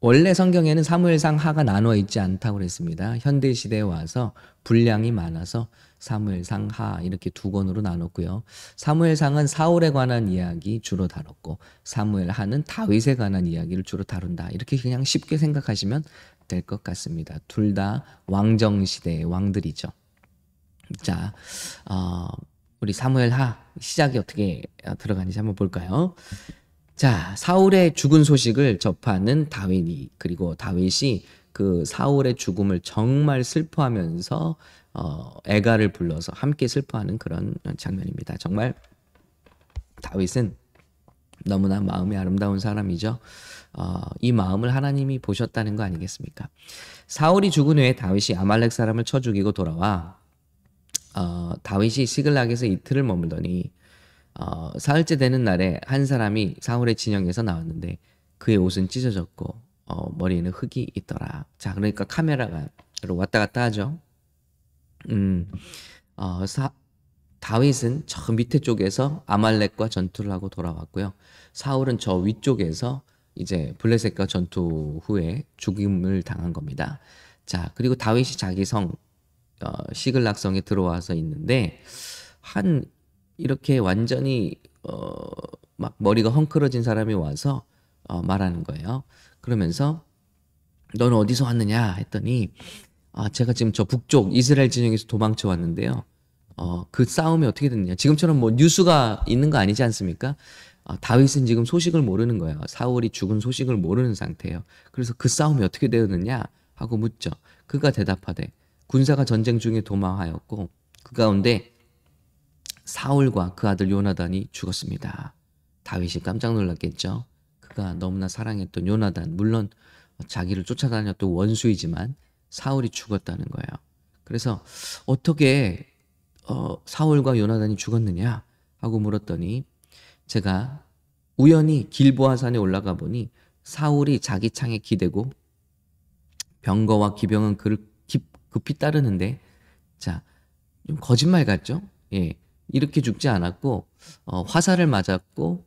원래 성경에는 사무엘상 하가 나누어 있지 않다고 그랬습니다. 현대 시대에 와서 분량이 많아서 사무엘상 하 이렇게 두 권으로 나눴고요. 사무엘상은 사울에 관한 이야기 주로 다뤘고 사무엘 하는 다윗에 관한 이야기를 주로 다룬다. 이렇게 그냥 쉽게 생각하시면 될 것 같습니다. 둘 다 왕정 시대의 왕들이죠. 자, 어, 우리 사무엘 하 시작이 어떻게 들어가는지 한번 볼까요? 자, 사울의 죽은 소식을 접하는 다윗이 그리고 다윗이 그 사울의 죽음을 정말 슬퍼하면서 어, 애가를 불러서 함께 슬퍼하는 그런 장면입니다. 정말 다윗은 너무나 마음이 아름다운 사람이죠. 어, 이 마음을 하나님이 보셨다는 거 아니겠습니까? 사울이 죽은 후에 다윗이 아말렉 사람을 쳐 죽이고 돌아와 어, 다윗이 시글락에서 이틀을 머물더니 어, 사흘째 되는 날에 한 사람이 사울의 진영에서 나왔는데 그의 옷은 찢어졌고 어, 머리에는 흙이 있더라. 자, 그러니까 카메라가 왔다 갔다 하죠. 음, 어, 사, 다윗은 저 밑에 쪽에서 아말렉과 전투를 하고 돌아왔고요. 사울은 저 위쪽에서 이제 블레셋과 전투 후에 죽임을 당한 겁니다. 자, 그리고 다윗이 자기 성 어, 시글락성에 들어와서 있는데 한 이렇게 완전히 어, 막 머리가 헝클어진 사람이 와서 어, 말하는 거예요. 그러면서 너는 어디서 왔느냐 했더니 아, 제가 지금 저 북쪽 이스라엘 진영에서 도망쳐 왔는데요. 어, 그 싸움이 어떻게 됐느냐. 지금처럼 뭐 뉴스가 있는 거 아니지 않습니까? 아, 다윗은 지금 소식을 모르는 거예요. 사울이 죽은 소식을 모르는 상태예요. 그래서 그 싸움이 어떻게 되었느냐 하고 묻죠. 그가 대답하되 군사가 전쟁 중에 도망하였고 그 가운데 사울과 그 아들 요나단이 죽었습니다. 다윗이 깜짝 놀랐겠죠. 그가 너무나 사랑했던 요나단, 물론 자기를 쫓아다녔던 원수이지만 사울이 죽었다는 거예요. 그래서 어떻게 어, 사울과 요나단이 죽었느냐 하고 물었더니 제가 우연히 길보아 산에 올라가 보니 사울이 자기 창에 기대고 병거와 기병은 그를 급히 따르는데 자, 좀 거짓말 같죠? 예. 이렇게 죽지 않았고 어, 화살을 맞았고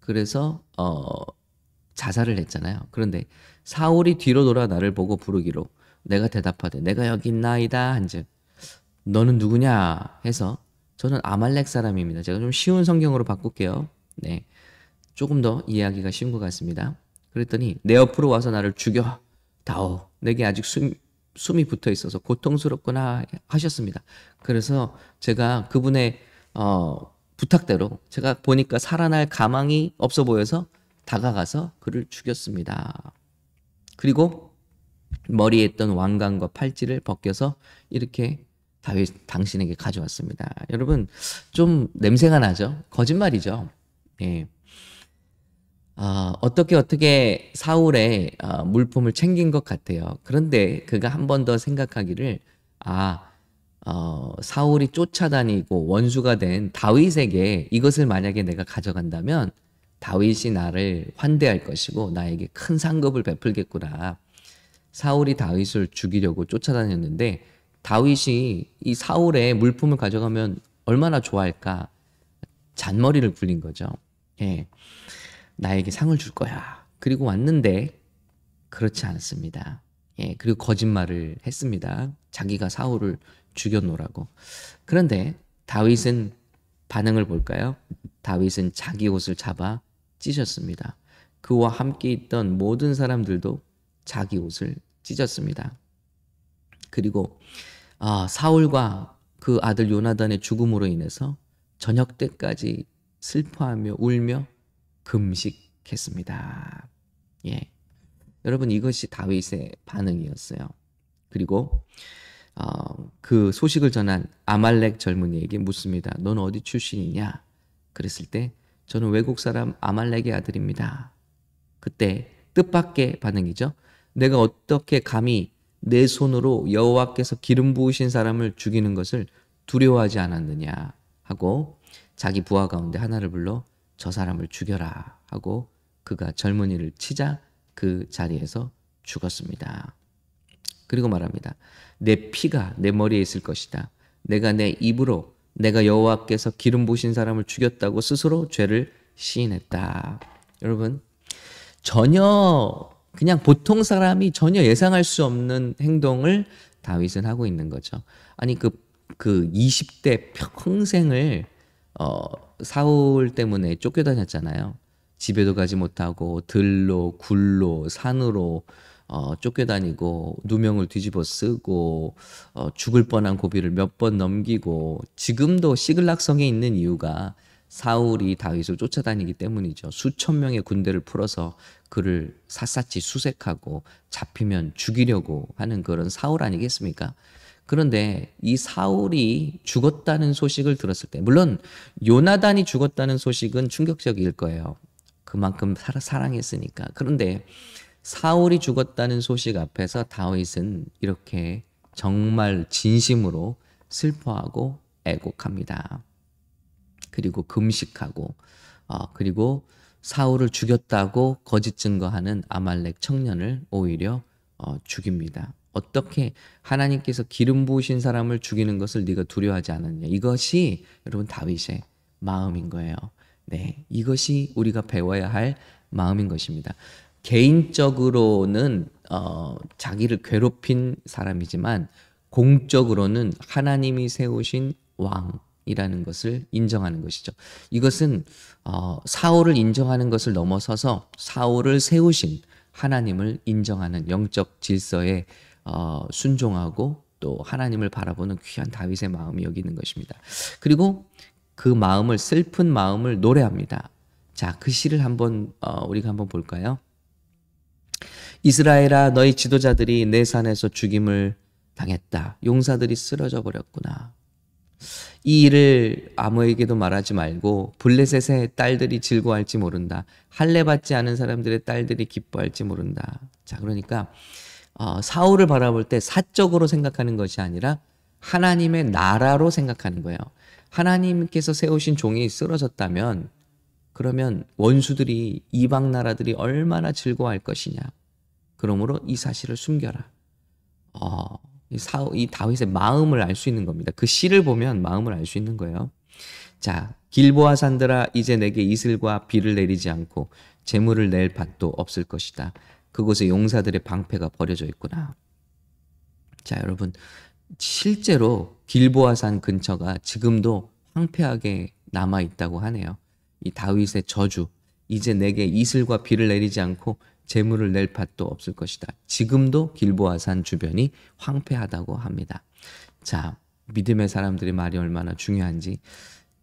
그래서 어, 자살을 했잖아요. 그런데 사울이 뒤로 돌아 나를 보고 부르기로 내가 대답하되 내가 여기 있나이다 한즉 너는 누구냐 해서 저는 아말렉 사람입니다. 제가 좀 쉬운 성경으로 바꿀게요. 네. 조금 더 이해하기가 쉬운 것 같습니다. 그랬더니 내 옆으로 와서 나를 죽여 다오. 내게 아직 숨, 숨이 붙어 있어서 고통스럽구나 하셨습니다. 그래서 제가 그분의 어, 부탁대로 제가 보니까 살아날 가망이 없어 보여서 다가가서 그를 죽였습니다. 그리고 머리에 있던 왕관과 팔찌를 벗겨서 이렇게 다윗 당신에게 가져왔습니다. 여러분 좀 냄새가 나죠? 거짓말이죠. 예. 어, 어떻게 어떻게 사울의 어, 물품을 챙긴 것 같아요. 그런데 그가 한 번 더 생각하기를 아 어, 사울이 쫓아다니고 원수가 된 다윗에게 이것을 만약에 내가 가져간다면 다윗이 나를 환대할 것이고 나에게 큰 상급을 베풀겠구나. 사울이 다윗을 죽이려고 쫓아다녔는데 다윗이 이 사울의 물품을 가져가면 얼마나 좋아할까? 잔머리를 굴린 거죠. 예. 나에게 상을 줄 거야. 그리고 왔는데 그렇지 않습니다. 예. 그리고 거짓말을 했습니다. 자기가 사울을 죽여놓으라고. 그런데 다윗은 반응을 볼까요? 다윗은 자기 옷을 잡아 찢었습니다. 그와 함께 있던 모든 사람들도 자기 옷을 찢었습니다. 그리고 아, 사울과 그 아들 요나단의 죽음으로 인해서 저녁 때까지 슬퍼하며 울며 금식했습니다. 예. 여러분 이것이 다윗의 반응이었어요. 그리고 어, 그 소식을 전한 아말렉 젊은이에게 묻습니다. 넌 어디 출신이냐? 그랬을 때 저는 외국 사람 아말렉의 아들입니다. 그때 뜻밖의 반응이죠. 내가 어떻게 감히 내 손으로 여호와께서 기름 부으신 사람을 죽이는 것을 두려워하지 않았느냐 하고 자기 부하 가운데 하나를 불러 저 사람을 죽여라 하고 그가 젊은이를 치자 그 자리에서 죽었습니다. 그리고 말합니다. 내 피가 내 머리에 있을 것이다. 내가 내 입으로 내가 여호와께서 기름 부신 사람을 죽였다고 스스로 죄를 시인했다. 여러분 전혀 그냥 보통 사람이 전혀 예상할 수 없는 행동을 다윗은 하고 있는 거죠. 아니 그, 그 20대 평생을 어, 사울 때문에 쫓겨다녔잖아요. 집에도 가지 못하고 들로 굴로 산으로 어, 쫓겨다니고 누명을 뒤집어 쓰고 어, 죽을 뻔한 고비를 몇 번 넘기고 지금도 시글락성에 있는 이유가 사울이 다윗을 쫓아다니기 때문이죠. 수천 명의 군대를 풀어서 그를 샅샅이 수색하고 잡히면 죽이려고 하는 그런 사울 아니겠습니까? 그런데 이 사울이 죽었다는 소식을 들었을 때, 물론 요나단이 죽었다는 소식은 충격적일 거예요. 그만큼 사랑했으니까. 그런데 사울이 죽었다는 소식 앞에서 다윗은 이렇게 정말 진심으로 슬퍼하고 애곡합니다. 그리고 금식하고 어, 그리고 사울을 죽였다고 거짓 증거하는 아말렉 청년을 오히려 어, 죽입니다. 어떻게 하나님께서 기름 부으신 사람을 죽이는 것을 네가 두려워하지 않았냐? 이것이 여러분 다윗의 마음인 거예요. 네, 이것이 우리가 배워야 할 마음인 것입니다. 개인적으로는 어, 자기를 괴롭힌 사람이지만 공적으로는 하나님이 세우신 왕, 이라는 것을 인정하는 것이죠. 이것은 어, 사울을 인정하는 것을 넘어서서 사울을 세우신 하나님을 인정하는 영적 질서에 어, 순종하고 또 하나님을 바라보는 귀한 다윗의 마음이 여기 있는 것입니다. 그리고 그 마음을 슬픈 마음을 노래합니다. 자, 그 시를 한번 어, 우리가 한번 볼까요? 이스라엘아 너희 지도자들이 내 산에서 죽임을 당했다. 용사들이 쓰러져 버렸구나. 이 일을 아무에게도 말하지 말고 블레셋의 딸들이 즐거워할지 모른다. 할례 받지 않은 사람들의 딸들이 기뻐할지 모른다. 자, 그러니까 어, 사울을 바라볼 때 사적으로 생각하는 것이 아니라 하나님의 나라로 생각하는 거예요. 하나님께서 세우신 종이 쓰러졌다면 그러면 원수들이 이방 나라들이 얼마나 즐거워할 것이냐. 그러므로 이 사실을 숨겨라. 어, 이, 사, 이 다윗의 마음을 알 수 있는 겁니다. 그 시를 보면 마음을 알 수 있는 거예요. 자, 길보아 산들아 이제 내게 이슬과 비를 내리지 않고 재물을 낼 밭도 없을 것이다. 그곳에 용사들의 방패가 버려져 있구나. 자, 여러분 실제로 길보아 산 근처가 지금도 황폐하게 남아 있다고 하네요. 이 다윗의 저주 이제 내게 이슬과 비를 내리지 않고 재물을 낼 밭도 없을 것이다. 지금도 길보아산 주변이 황폐하다고 합니다. 자, 믿음의 사람들의 말이 얼마나 중요한지.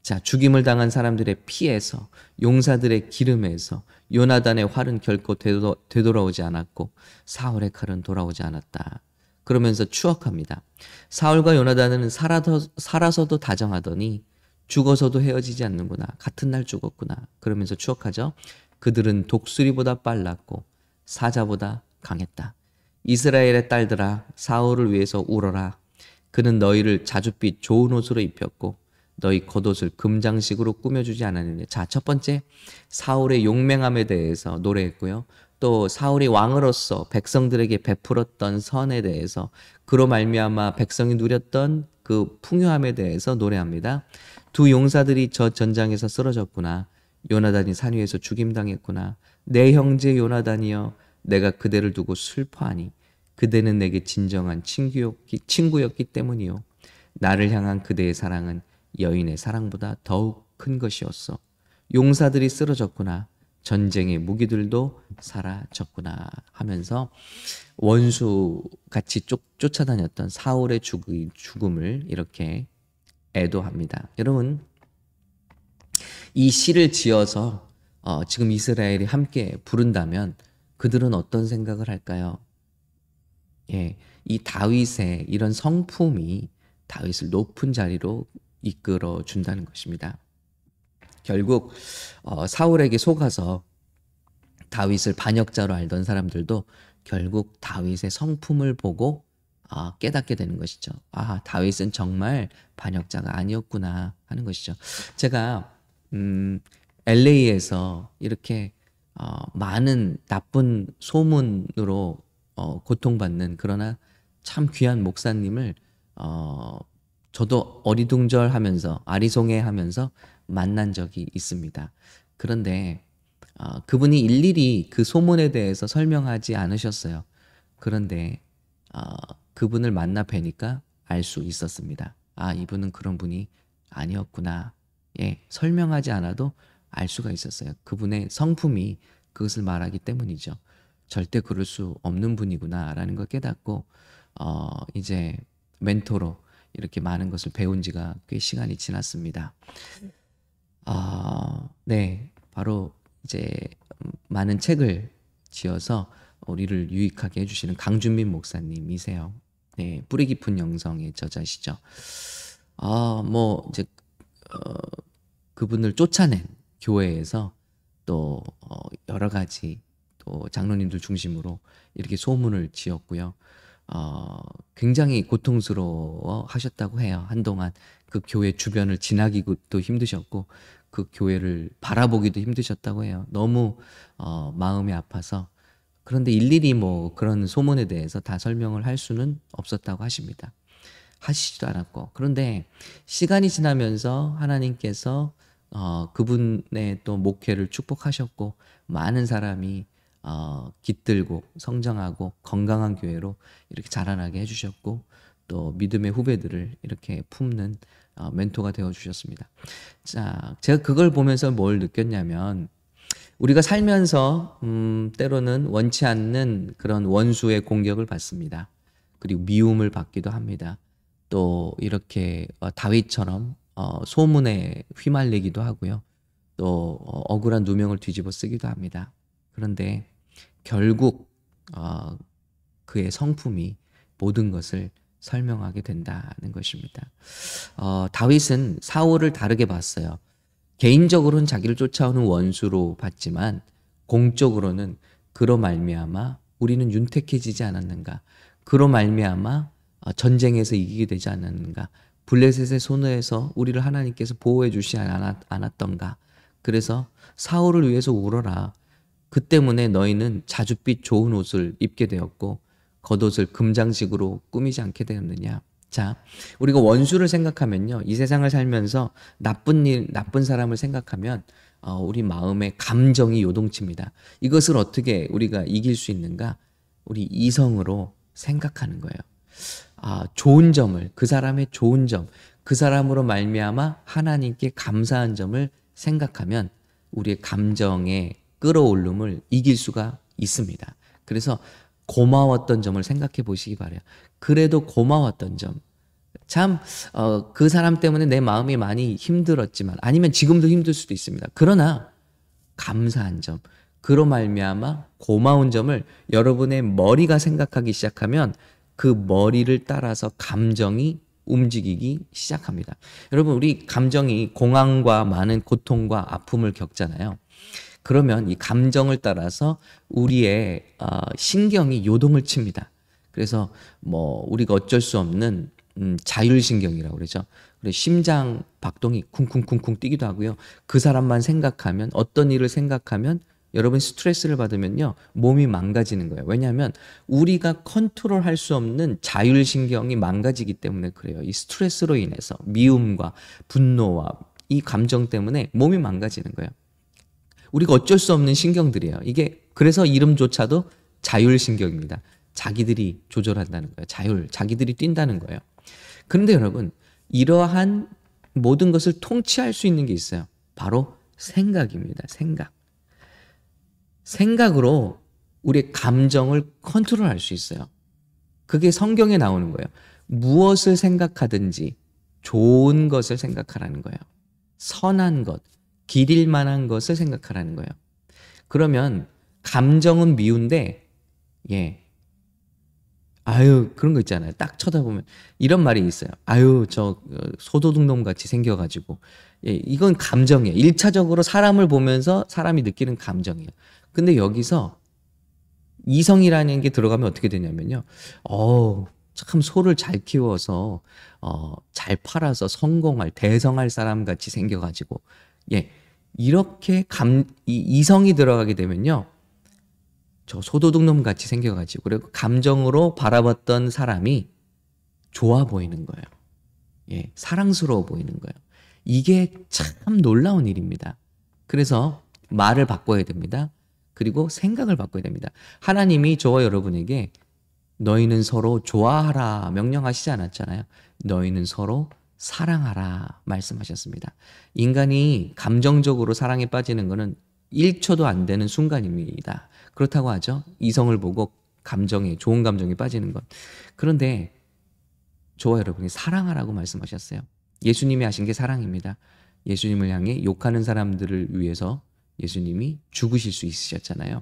자, 죽임을 당한 사람들의 피에서, 용사들의 기름에서, 요나단의 활은 결코 되돌아, 되돌아오지 않았고, 사울의 칼은 돌아오지 않았다. 그러면서 추억합니다. 사울과 요나단은 살아서, 살아서도 다정하더니, 죽어서도 헤어지지 않는구나. 같은 날 죽었구나. 그러면서 추억하죠. 그들은 독수리보다 빨랐고 사자보다 강했다. 이스라엘의 딸들아 사울을 위해서 울어라. 그는 너희를 자줏빛 좋은 옷으로 입혔고 너희 겉옷을 금장식으로 꾸며주지 않았느냐. 자, 첫 번째 사울의 용맹함에 대해서 노래했고요. 또 사울이 왕으로서 백성들에게 베풀었던 선에 대해서 그로 말미암아 백성이 누렸던 그 풍요함에 대해서 노래합니다. 두 용사들이 저 전장에서 쓰러졌구나. 요나단이 산 위에서 죽임당했구나. 내 형제 요나단이여 내가 그대를 두고 슬퍼하니 그대는 내게 진정한 친구였기, 친구였기 때문이요. 나를 향한 그대의 사랑은 여인의 사랑보다 더욱 큰 것이었어. 용사들이 쓰러졌구나. 전쟁의 무기들도 사라졌구나 하면서 원수 같이 쫓, 쫓아다녔던 사울의 죽음을 이렇게 애도합니다. 여러분 이 시를 지어서 어, 지금 이스라엘이 함께 부른다면 그들은 어떤 생각을 할까요? 예, 이 다윗의 이런 성품이 다윗을 높은 자리로 이끌어 준다는 것입니다. 결국 어, 사울에게 속아서 다윗을 반역자로 알던 사람들도 결국 다윗의 성품을 보고 아, 깨닫게 되는 것이죠. 아, 다윗은 정말 반역자가 아니었구나 하는 것이죠. 제가 음, LA에서 이렇게 어, 많은 나쁜 소문으로 어, 고통받는 그러나 참 귀한 목사님을 어, 저도 어리둥절하면서 아리송해하면서 만난 적이 있습니다. 그런데 어, 그분이 일일이 그 소문에 대해서 설명하지 않으셨어요. 그런데 어, 그분을 만나 뵈니까 알 수 있었습니다. 아, 이분은 그런 분이 아니었구나. 예, 설명하지 않아도 알 수가 있었어요. 그분의 성품이 그것을 말하기 때문이죠. 절대 그럴 수 없는 분이구나라는 걸 깨닫고 어, 이제 멘토로 이렇게 많은 것을 배운 지가 꽤 시간이 지났습니다. 아, 네. 바로 이제 많은 책을 지어서 우리를 유익하게 해주시는 강준민 목사님이세요. 네. 뿌리 깊은 영성의 저자시죠. 아, 뭐, 이제, 어, 그분을 쫓아낸 교회에서 또, 어, 여러 가지 또 장로님들 중심으로 이렇게 소문을 지었고요. 어, 굉장히 고통스러워 하셨다고 해요. 한동안 그 교회 주변을 지나기도 힘드셨고 그 교회를 바라보기도 힘드셨다고 해요. 너무 어, 마음이 아파서 그런데 일일이 뭐 그런 소문에 대해서 다 설명을 할 수는 없었다고 하십니다. 하시지도 않았고 그런데 시간이 지나면서 하나님께서 어, 그분의 또 목회를 축복하셨고 많은 사람이 어, 깃들고 성장하고 건강한 교회로 이렇게 자라나게 해주셨고 또 믿음의 후배들을 이렇게 품는 어, 멘토가 되어 주셨습니다. 자, 제가 그걸 보면서 뭘 느꼈냐면 우리가 살면서 음, 때로는 원치 않는 그런 원수의 공격을 받습니다. 그리고 미움을 받기도 합니다. 또 이렇게 어, 다윗처럼 어, 소문에 휘말리기도 하고요. 또 어, 억울한 누명을 뒤집어 쓰기도 합니다. 그런데 결국 어, 그의 성품이 모든 것을 설명하게 된다는 것입니다. 어, 다윗은 사울을 다르게 봤어요. 개인적으로는 자기를 쫓아오는 원수로 봤지만 공적으로는 그로 말미암아 우리는 윤택해지지 않았는가? 그로 말미암아 어, 전쟁에서 이기게 되지 않았는가? 블레셋의 손에서 우리를 하나님께서 보호해 주시 않았던가? 그래서 사울을 위해서 울어라. 그 때문에 너희는 자줏빛 좋은 옷을 입게 되었고 겉옷을 금장식으로 꾸미지 않게 되었느냐. 자, 우리가 원수를 생각하면요. 이 세상을 살면서 나쁜 일, 나쁜 사람을 생각하면 어, 우리 마음의 감정이 요동칩니다. 이것을 어떻게 우리가 이길 수 있는가? 우리 이성으로 생각하는 거예요. 아, 좋은 점을 그 사람의 좋은 점, 그 사람으로 말미암아 하나님께 감사한 점을 생각하면 우리의 감정의 끌어올름을 이길 수가 있습니다. 그래서 고마웠던 점을 생각해 보시기 바래요. 그래도 고마웠던 점. 참, 어, 그 사람 때문에 내 마음이 많이 힘들었지만, 아니면 지금도 힘들 수도 있습니다. 그러나, 감사한 점, 그로 말미암아 고마운 점을 여러분의 머리가 생각하기 시작하면 그 머리를 따라서 감정이 움직이기 시작합니다. 여러분, 우리 감정이 공황과 많은 고통과 아픔을 겪잖아요. 그러면 이 감정을 따라서 우리의 어, 신경이 요동을 칩니다. 그래서 뭐 우리가 어쩔 수 없는 음, 자율신경이라고 그러죠. 그래 심장 박동이 쿵쿵쿵쿵 뛰기도 하고요. 그 사람만 생각하면 어떤 일을 생각하면 여러분 스트레스를 받으면요 몸이 망가지는 거예요. 왜냐하면 우리가 컨트롤할 수 없는 자율신경이 망가지기 때문에 그래요. 이 스트레스로 인해서 미움과 분노와 이 감정 때문에 몸이 망가지는 거예요. 우리가 어쩔 수 없는 신경들이에요. 이게 그래서 이름조차도 자율신경입니다. 자기들이 조절한다는 거예요. 자율, 자기들이 뛴다는 거예요. 그런데 여러분, 이러한 모든 것을 통치할 수 있는 게 있어요. 바로 생각입니다. 생각. 생각으로 우리의 감정을 컨트롤할 수 있어요. 그게 성경에 나오는 거예요. 무엇을 생각하든지 좋은 것을 생각하라는 거예요. 선한 것, 기릴 만한 것을 생각하라는 거예요. 그러면 감정은 미운데 예. 아유, 그런 거 있잖아요. 딱 쳐다보면 이런 말이 있어요. 아유, 저 어, 소도둑놈 같이 생겨 가지고 예, 이건 감정이에요. 1차적으로 사람을 보면서 사람이 느끼는 감정이에요. 근데 여기서 이성이라는 게 들어가면 어떻게 되냐면요. 어, 참 소를 잘 키워서 어, 잘 팔아서 성공할 대성할 사람 같이 생겨 가지고 예. 이렇게 감, 이, 이성이 들어가게 되면요. 저 소도둑놈 같이 생겨가지고, 그리고 감정으로 바라봤던 사람이 좋아 보이는 거예요. 예, 사랑스러워 보이는 거예요. 이게 참 놀라운 일입니다. 그래서 말을 바꿔야 됩니다. 그리고 생각을 바꿔야 됩니다. 하나님이 저와 여러분에게 너희는 서로 좋아하라 명령하시지 않았잖아요. 너희는 서로 사랑하라 말씀하셨습니다. 인간이 감정적으로 사랑에 빠지는 것은 1초도 안 되는 순간입니다. 그렇다고 하죠. 이성을 보고 감정에 좋은 감정에 빠지는 것. 그런데 저와 여러분이 사랑하라고 말씀하셨어요. 예수님이 하신 게 사랑입니다. 예수님을 향해 욕하는 사람들을 위해서 예수님이 죽으실 수 있으셨잖아요.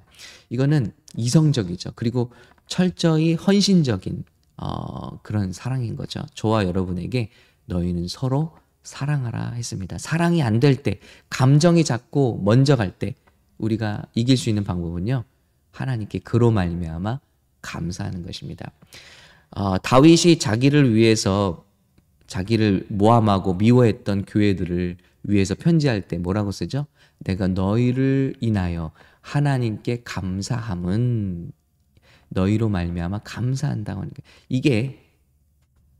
이거는 이성적이죠. 그리고 철저히 헌신적인 어, 그런 사랑인 거죠. 저와 여러분에게 너희는 서로 사랑하라 했습니다. 사랑이 안 될 때, 감정이 자꾸 먼저 갈 때 우리가 이길 수 있는 방법은요. 하나님께 그로 말미암아 감사하는 것입니다. 어, 다윗이 자기를 위해서 자기를 모함하고 미워했던 교회들을 위해서 편지할 때 뭐라고 쓰죠? 내가 너희를 인하여 하나님께 감사함은 너희로 말미암아 감사한다고 하는 게 이게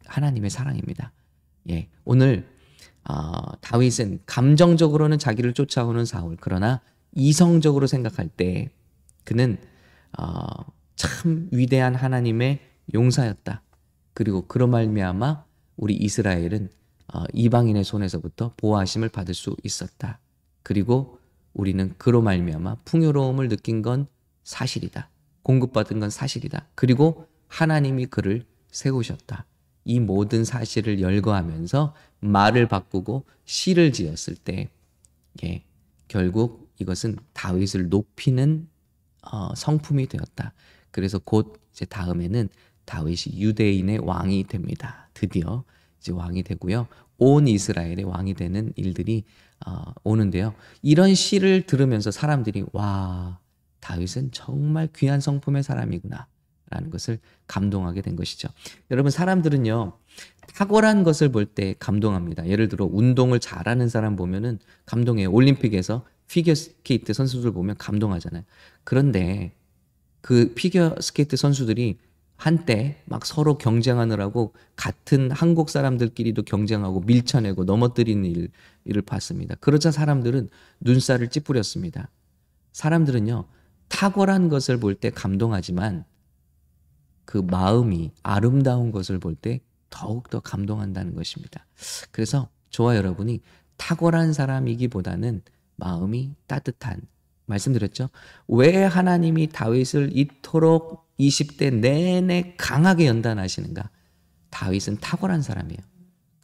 하나님의 사랑입니다. 예, 오늘 어, 다윗은 감정적으로는 자기를 쫓아오는 사울 그러나 이성적으로 생각할 때 그는 어, 참 위대한 하나님의 용사였다. 그리고 그런 말미암아 우리 이스라엘은 어, 이방인의 손에서부터 보호하심을 받을 수 있었다. 그리고 우리는 그로 말미암아 풍요로움을 느낀 건 사실이다. 공급받은 건 사실이다. 그리고 하나님이 그를 세우셨다. 이 모든 사실을 열거하면서 말을 바꾸고 시를 지었을 때, 예, 결국 이것은 다윗을 높이는 어, 성품이 되었다. 그래서 곧 이제 다음에는 다윗이 유대인의 왕이 됩니다. 드디어 이제 왕이 되고요. 온 이스라엘의 왕이 되는 일들이 어, 오는데요. 이런 시를 들으면서 사람들이 와 다윗은 정말 귀한 성품의 사람이구나. 라는 것을 감동하게 된 것이죠. 여러분, 사람들은요, 탁월한 것을 볼 때 감동합니다. 예를 들어, 운동을 잘하는 사람 보면은 감동해요. 올림픽에서 피겨 스케이트 선수들 보면 감동하잖아요. 그런데 그 피겨 스케이트 선수들이 한때 막 서로 경쟁하느라고 같은 한국 사람들끼리도 경쟁하고 밀쳐내고 넘어뜨리는 일, 일을 봤습니다. 그러자 사람들은 눈살을 찌푸렸습니다. 사람들은요, 탁월한 것을 볼 때 감동하지만 그 마음이 아름다운 것을 볼 때 더욱더 감동한다는 것입니다. 그래서 저와 여러분이 탁월한 사람이기보다는 마음이 따뜻한 말씀드렸죠. 왜 하나님이 다윗을 이토록 20대 내내 강하게 연단하시는가? 다윗은 탁월한 사람이에요.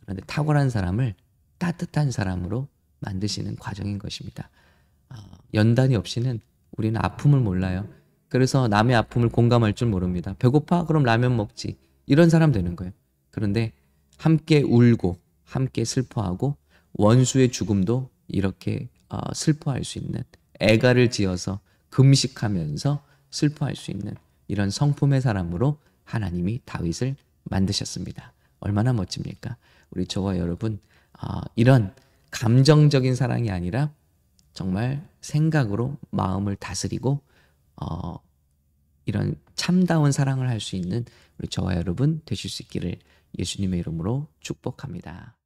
그런데 탁월한 사람을 따뜻한 사람으로 만드시는 과정인 것입니다. 어, 연단이 없이는 우리는 아픔을 몰라요. 그래서 남의 아픔을 공감할 줄 모릅니다. 배고파? 그럼 라면 먹지. 이런 사람 되는 거예요. 그런데 함께 울고 함께 슬퍼하고 원수의 죽음도 이렇게 어, 슬퍼할 수 있는 애가를 지어서 금식하면서 슬퍼할 수 있는 이런 성품의 사람으로 하나님이 다윗을 만드셨습니다. 얼마나 멋집니까? 우리 저와 여러분 어, 이런 감정적인 사랑이 아니라 정말 생각으로 마음을 다스리고 어, 이런 참다운 사랑을 할 수 있는 우리 저와 여러분 되실 수 있기를 예수님의 이름으로 축복합니다.